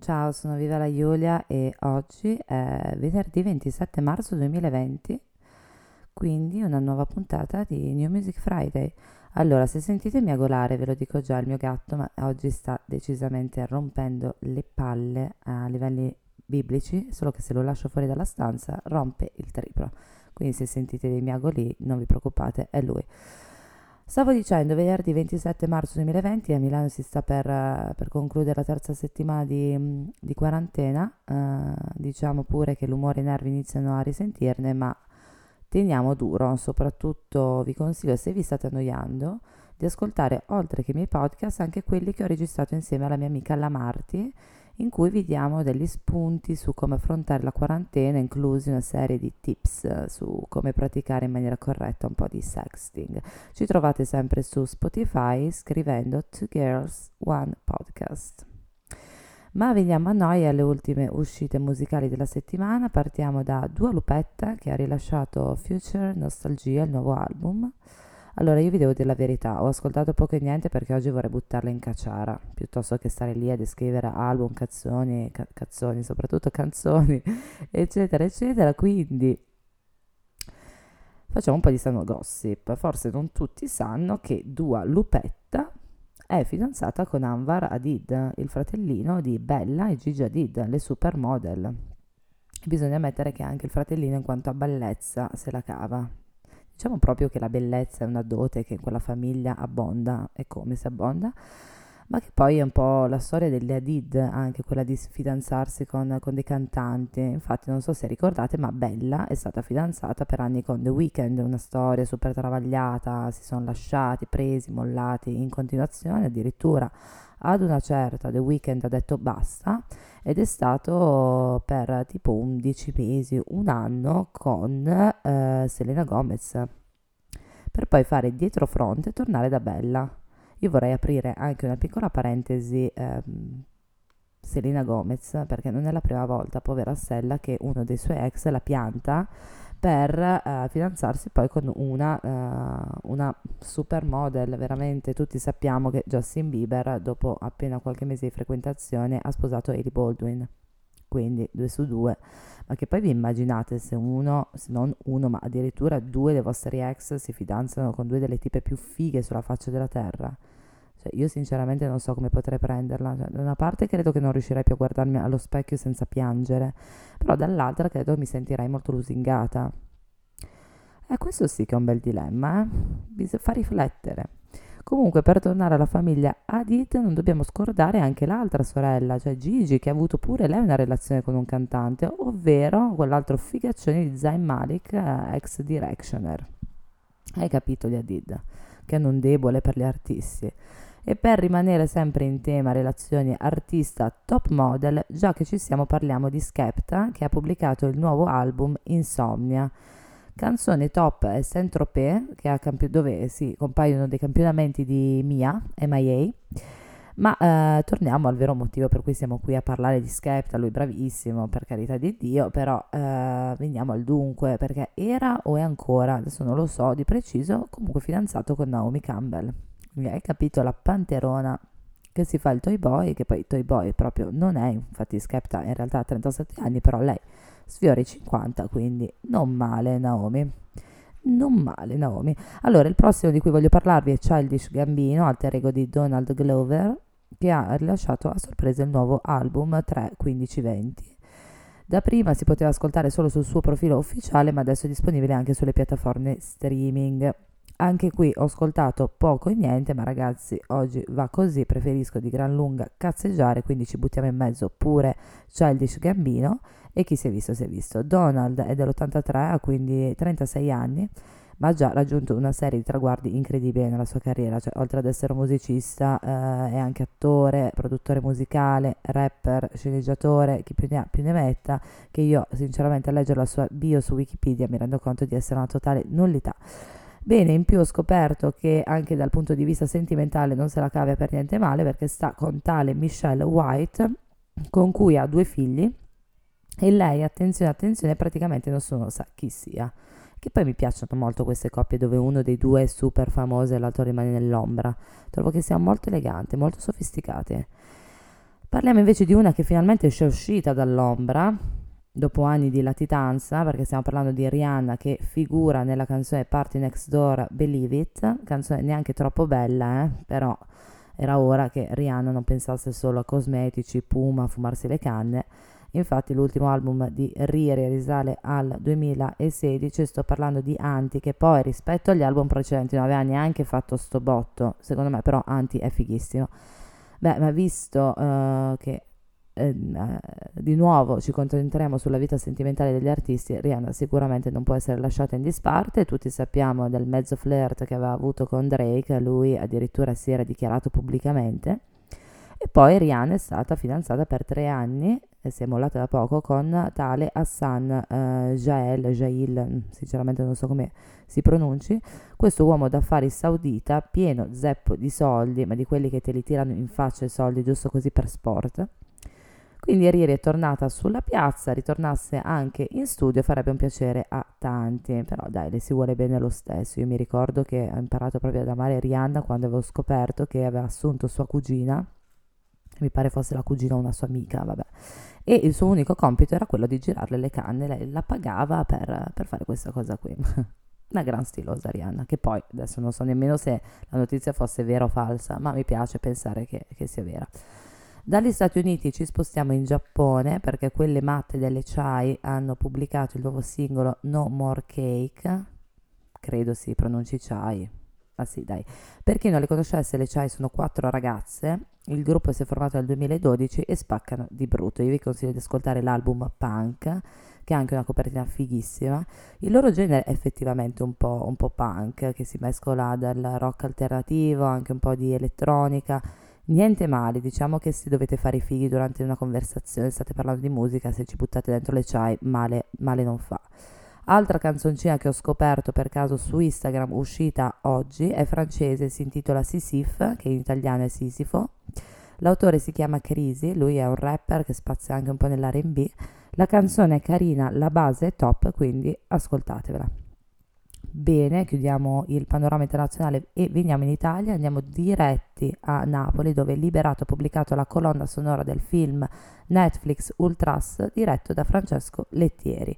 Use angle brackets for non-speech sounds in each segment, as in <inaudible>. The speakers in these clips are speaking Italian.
Ciao, sono Viva la Giulia e oggi è venerdì 27 marzo 2020, quindi una nuova puntata di New Music Friday. Allora, se sentite miagolare, ve lo dico già, il mio gatto ma oggi sta decisamente rompendo le palle a livelli biblici, solo che se lo lascio fuori dalla stanza rompe il triplo. Quindi se sentite dei miagoli non vi preoccupate, è lui. Stavo dicendo, venerdì 27 marzo 2020 a Milano si sta per, per concludere la terza settimana di, di quarantena, uh, diciamo pure che l'umore e i nervi iniziano a risentirne, ma teniamo duro, soprattutto vi consiglio se vi state annoiando di ascoltare oltre che i miei podcast anche quelli che ho registrato insieme alla mia amica La Marti in cui vi diamo degli spunti su come affrontare la quarantena, inclusi una serie di tips eh, su come praticare in maniera corretta un po' di sexting. Ci trovate sempre su Spotify scrivendo Two Girls One Podcast. Ma veniamo a noi alle ultime uscite musicali della settimana. Partiamo da Dua Lupetta che ha rilasciato Future Nostalgia, il nuovo album. Allora io vi devo dire la verità, ho ascoltato poco e niente perché oggi vorrei buttarla in cacciara, piuttosto che stare lì a descrivere album, canzoni, ca- canzoni, soprattutto <laughs> canzoni, eccetera, eccetera. Quindi facciamo un po' di sano gossip. Forse non tutti sanno che Dua Lupetta è fidanzata con Anwar Adid, il fratellino di Bella e Gigi Hadid, le supermodel. Bisogna ammettere che anche il fratellino in quanto a bellezza se la cava, Diciamo proprio che la bellezza è una dote che in quella famiglia abbonda e come si abbonda, ma che poi è un po' la storia delle Hadid, anche quella di fidanzarsi con, con, dei cantanti. Infatti non so se ricordate, ma Bella è stata fidanzata per anni con The Weeknd, una storia super travagliata, si sono lasciati, presi, mollati in continuazione, addirittura ad una certa The Weeknd ha detto basta ed è stato per tipo 11 mesi, un anno con eh, Selena Gomez per poi fare dietro fronte e tornare da Bella. Io vorrei aprire anche una piccola parentesi ehm, Selena Gomez perché non è la prima volta, povera Stella, che uno dei suoi ex la pianta per uh, fidanzarsi poi con una, uh, una supermodel, veramente tutti sappiamo che Justin Bieber dopo appena qualche mese di frequentazione ha sposato Hailey Baldwin, quindi due su due, ma che poi vi immaginate se uno, se non uno, ma addirittura due dei vostri ex si fidanzano con due delle tipe più fighe sulla faccia della terra? Cioè, io sinceramente non so come potrei prenderla. Cioè, da una parte credo che non riuscirei più a guardarmi allo specchio senza piangere, però dall'altra credo mi sentirei molto lusingata. E questo sì che è un bel dilemma, eh? Bisogna fa riflettere. Comunque, per tornare alla famiglia Hadid, non dobbiamo scordare anche l'altra sorella, cioè Gigi, che ha avuto pure lei una relazione con un cantante, ovvero quell'altro figaccione di Zayn Malik, eh, ex Directioner. Hai capito di Hadid? Che hanno un debole per gli artisti. E per rimanere sempre in tema relazioni artista-top model, già che ci siamo parliamo di Skepta che ha pubblicato il nuovo album Insomnia. Canzone top è Saint-Tropez, campi- dove si compaiono dei campionamenti di Mia, MIA. Ma eh, torniamo al vero motivo per cui siamo qui a parlare di Skepta, lui bravissimo, per carità di Dio, però eh, veniamo al dunque, perché era o è ancora, adesso non lo so di preciso, comunque fidanzato con Naomi Campbell hai capito la panterona che si fa il toy boy, che poi toy boy proprio non è, infatti Skepta in realtà ha 37 anni, però lei sfiora i 50, quindi non male Naomi. Non male Naomi. Allora, il prossimo di cui voglio parlarvi è Childish Gambino, alter ego di Donald Glover, che ha rilasciato a sorpresa il nuovo album 3 15 20. Da prima si poteva ascoltare solo sul suo profilo ufficiale, ma adesso è disponibile anche sulle piattaforme streaming. Anche qui ho ascoltato poco e niente, ma ragazzi, oggi va così, preferisco di gran lunga cazzeggiare, quindi ci buttiamo in mezzo pure Childish Gambino e chi si è visto si è visto. Donald è dell'83, ha quindi 36 anni, ma ha già raggiunto una serie di traguardi incredibili nella sua carriera, cioè oltre ad essere musicista eh, è anche attore, produttore musicale, rapper, sceneggiatore, chi più ne ha più ne metta, che io sinceramente a leggere la sua bio su Wikipedia mi rendo conto di essere una totale nullità. Bene, in più ho scoperto che anche dal punto di vista sentimentale non se la cavia per niente male perché sta con tale Michelle White con cui ha due figli e lei, attenzione, attenzione, praticamente nessuno sa chi sia. Che poi mi piacciono molto queste coppie dove uno dei due è super famoso e l'altro rimane nell'ombra. Trovo che siano molto eleganti, molto sofisticate. Parliamo invece di una che finalmente è uscita dall'ombra, dopo anni di latitanza, perché stiamo parlando di Rihanna che figura nella canzone Party Next Door Believe It, canzone neanche troppo bella, eh? però era ora che Rihanna non pensasse solo a cosmetici, puma, fumarsi le canne. Infatti l'ultimo album di Riri risale al 2016, sto parlando di Anti che poi rispetto agli album precedenti non aveva neanche fatto sto botto, secondo me però Anti è fighissimo. Beh, ma visto uh, che eh, di nuovo ci concentreremo sulla vita sentimentale degli artisti, Rihanna sicuramente non può essere lasciata in disparte, tutti sappiamo del mezzo flirt che aveva avuto con Drake, lui addirittura si era dichiarato pubblicamente. E poi Rihanna è stata fidanzata per tre anni e si è mollata da poco con tale Hassan eh, Jael, Jail, sinceramente non so come si pronunci, questo uomo d'affari saudita pieno zeppo di soldi, ma di quelli che te li tirano in faccia i soldi giusto così per sport. Quindi Riri è tornata sulla piazza, ritornasse anche in studio, farebbe un piacere a tanti, però dai, le si vuole bene lo stesso. Io mi ricordo che ho imparato proprio ad amare Rihanna quando avevo scoperto che aveva assunto sua cugina, mi pare fosse la cugina o una sua amica, vabbè, e il suo unico compito era quello di girarle le canne, lei la pagava per, per fare questa cosa qui. <laughs> una gran stilosa Rihanna, che poi adesso non so nemmeno se la notizia fosse vera o falsa, ma mi piace pensare che, che sia vera. Dagli Stati Uniti ci spostiamo in Giappone perché quelle matte delle Chai hanno pubblicato il nuovo singolo No More Cake, credo si pronunci Chai, ma sì dai. Per chi non le conoscesse, le Chai sono quattro ragazze, il gruppo si è formato nel 2012 e spaccano di brutto. Io vi consiglio di ascoltare l'album Punk che ha anche una copertina fighissima. Il loro genere è effettivamente un po', un po' punk, che si mescola dal rock alternativo, anche un po' di elettronica. Niente male, diciamo che se dovete fare i fighi durante una conversazione, state parlando di musica, se ci buttate dentro le chai, male, male non fa. Altra canzoncina che ho scoperto per caso su Instagram, uscita oggi, è francese, si intitola Sisif, che in italiano è Sisifo. L'autore si chiama Crisi, lui è un rapper che spazia anche un po' nell'R&B la canzone è carina, la base è top, quindi ascoltatevela. Bene, chiudiamo il panorama internazionale e veniamo in Italia, andiamo diretti a Napoli dove Liberato ha pubblicato la colonna sonora del film Netflix Ultras diretto da Francesco Lettieri.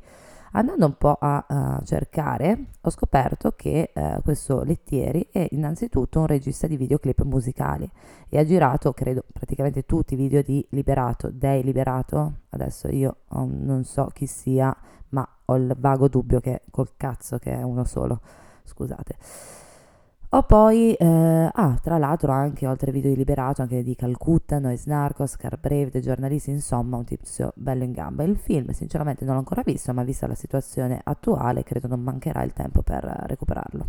Andando un po' a uh, cercare, ho scoperto che uh, questo Lettieri è innanzitutto un regista di videoclip musicali e ha girato, credo, praticamente tutti i video di Liberato, dei Liberato. Adesso io um, non so chi sia, ma ho il vago dubbio che col cazzo che è uno solo. Scusate. Ho poi, eh, ah, tra l'altro anche oltre ai video di Liberato, anche di Calcutta, Noise Narcos, Car Brave, dei giornalisti, insomma un tizio bello in gamba. Il film sinceramente non l'ho ancora visto, ma vista la situazione attuale credo non mancherà il tempo per recuperarlo.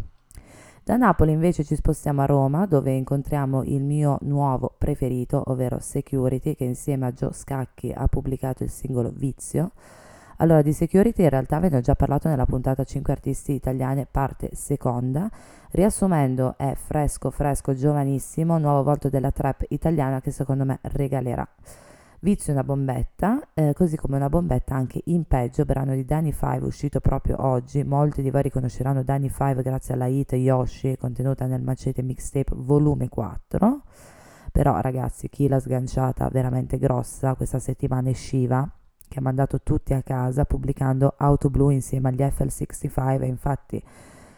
Da Napoli invece ci spostiamo a Roma dove incontriamo il mio nuovo preferito, ovvero Security, che insieme a Joe Scacchi ha pubblicato il singolo Vizio. Allora, di security in realtà ve ne ho già parlato nella puntata 5 artisti italiani, parte seconda. Riassumendo, è fresco, fresco, giovanissimo, nuovo volto della trap italiana che secondo me regalerà. Vizio una bombetta, eh, così come una bombetta anche in peggio, brano di Danny Five uscito proprio oggi. Molti di voi riconosceranno Danny Five grazie alla hit Yoshi contenuta nel Macete Mixtape volume 4. Però ragazzi, chi l'ha sganciata veramente grossa questa settimana è Shiva che ha mandato tutti a casa pubblicando Auto Blue insieme agli FL65 e infatti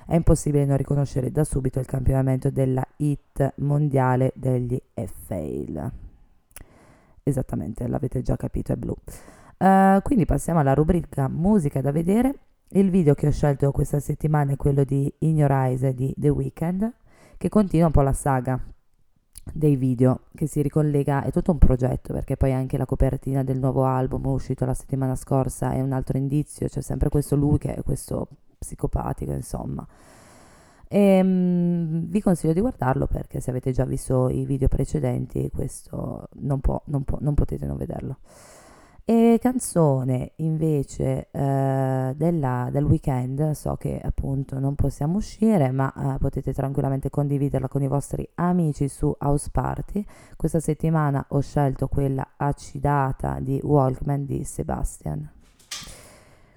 è impossibile non riconoscere da subito il campionamento della hit mondiale degli F-Fail. Esattamente, l'avete già capito, è blu. Uh, quindi passiamo alla rubrica musica da vedere. Il video che ho scelto questa settimana è quello di Eyes di The Weeknd, che continua un po' la saga dei video che si ricollega, è tutto un progetto perché poi anche la copertina del nuovo album uscito la settimana scorsa è un altro indizio, c'è sempre questo lui che è questo psicopatico insomma. E, um, vi consiglio di guardarlo perché se avete già visto i video precedenti questo non, può, non, può, non potete non vederlo. E canzone invece eh, della, del weekend, so che appunto non possiamo uscire, ma eh, potete tranquillamente condividerla con i vostri amici su House Party. Questa settimana ho scelto quella acidata di Walkman di Sebastian.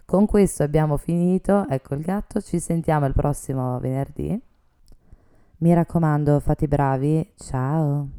Con questo abbiamo finito, ecco il gatto, ci sentiamo il prossimo venerdì. Mi raccomando, fate i bravi, ciao!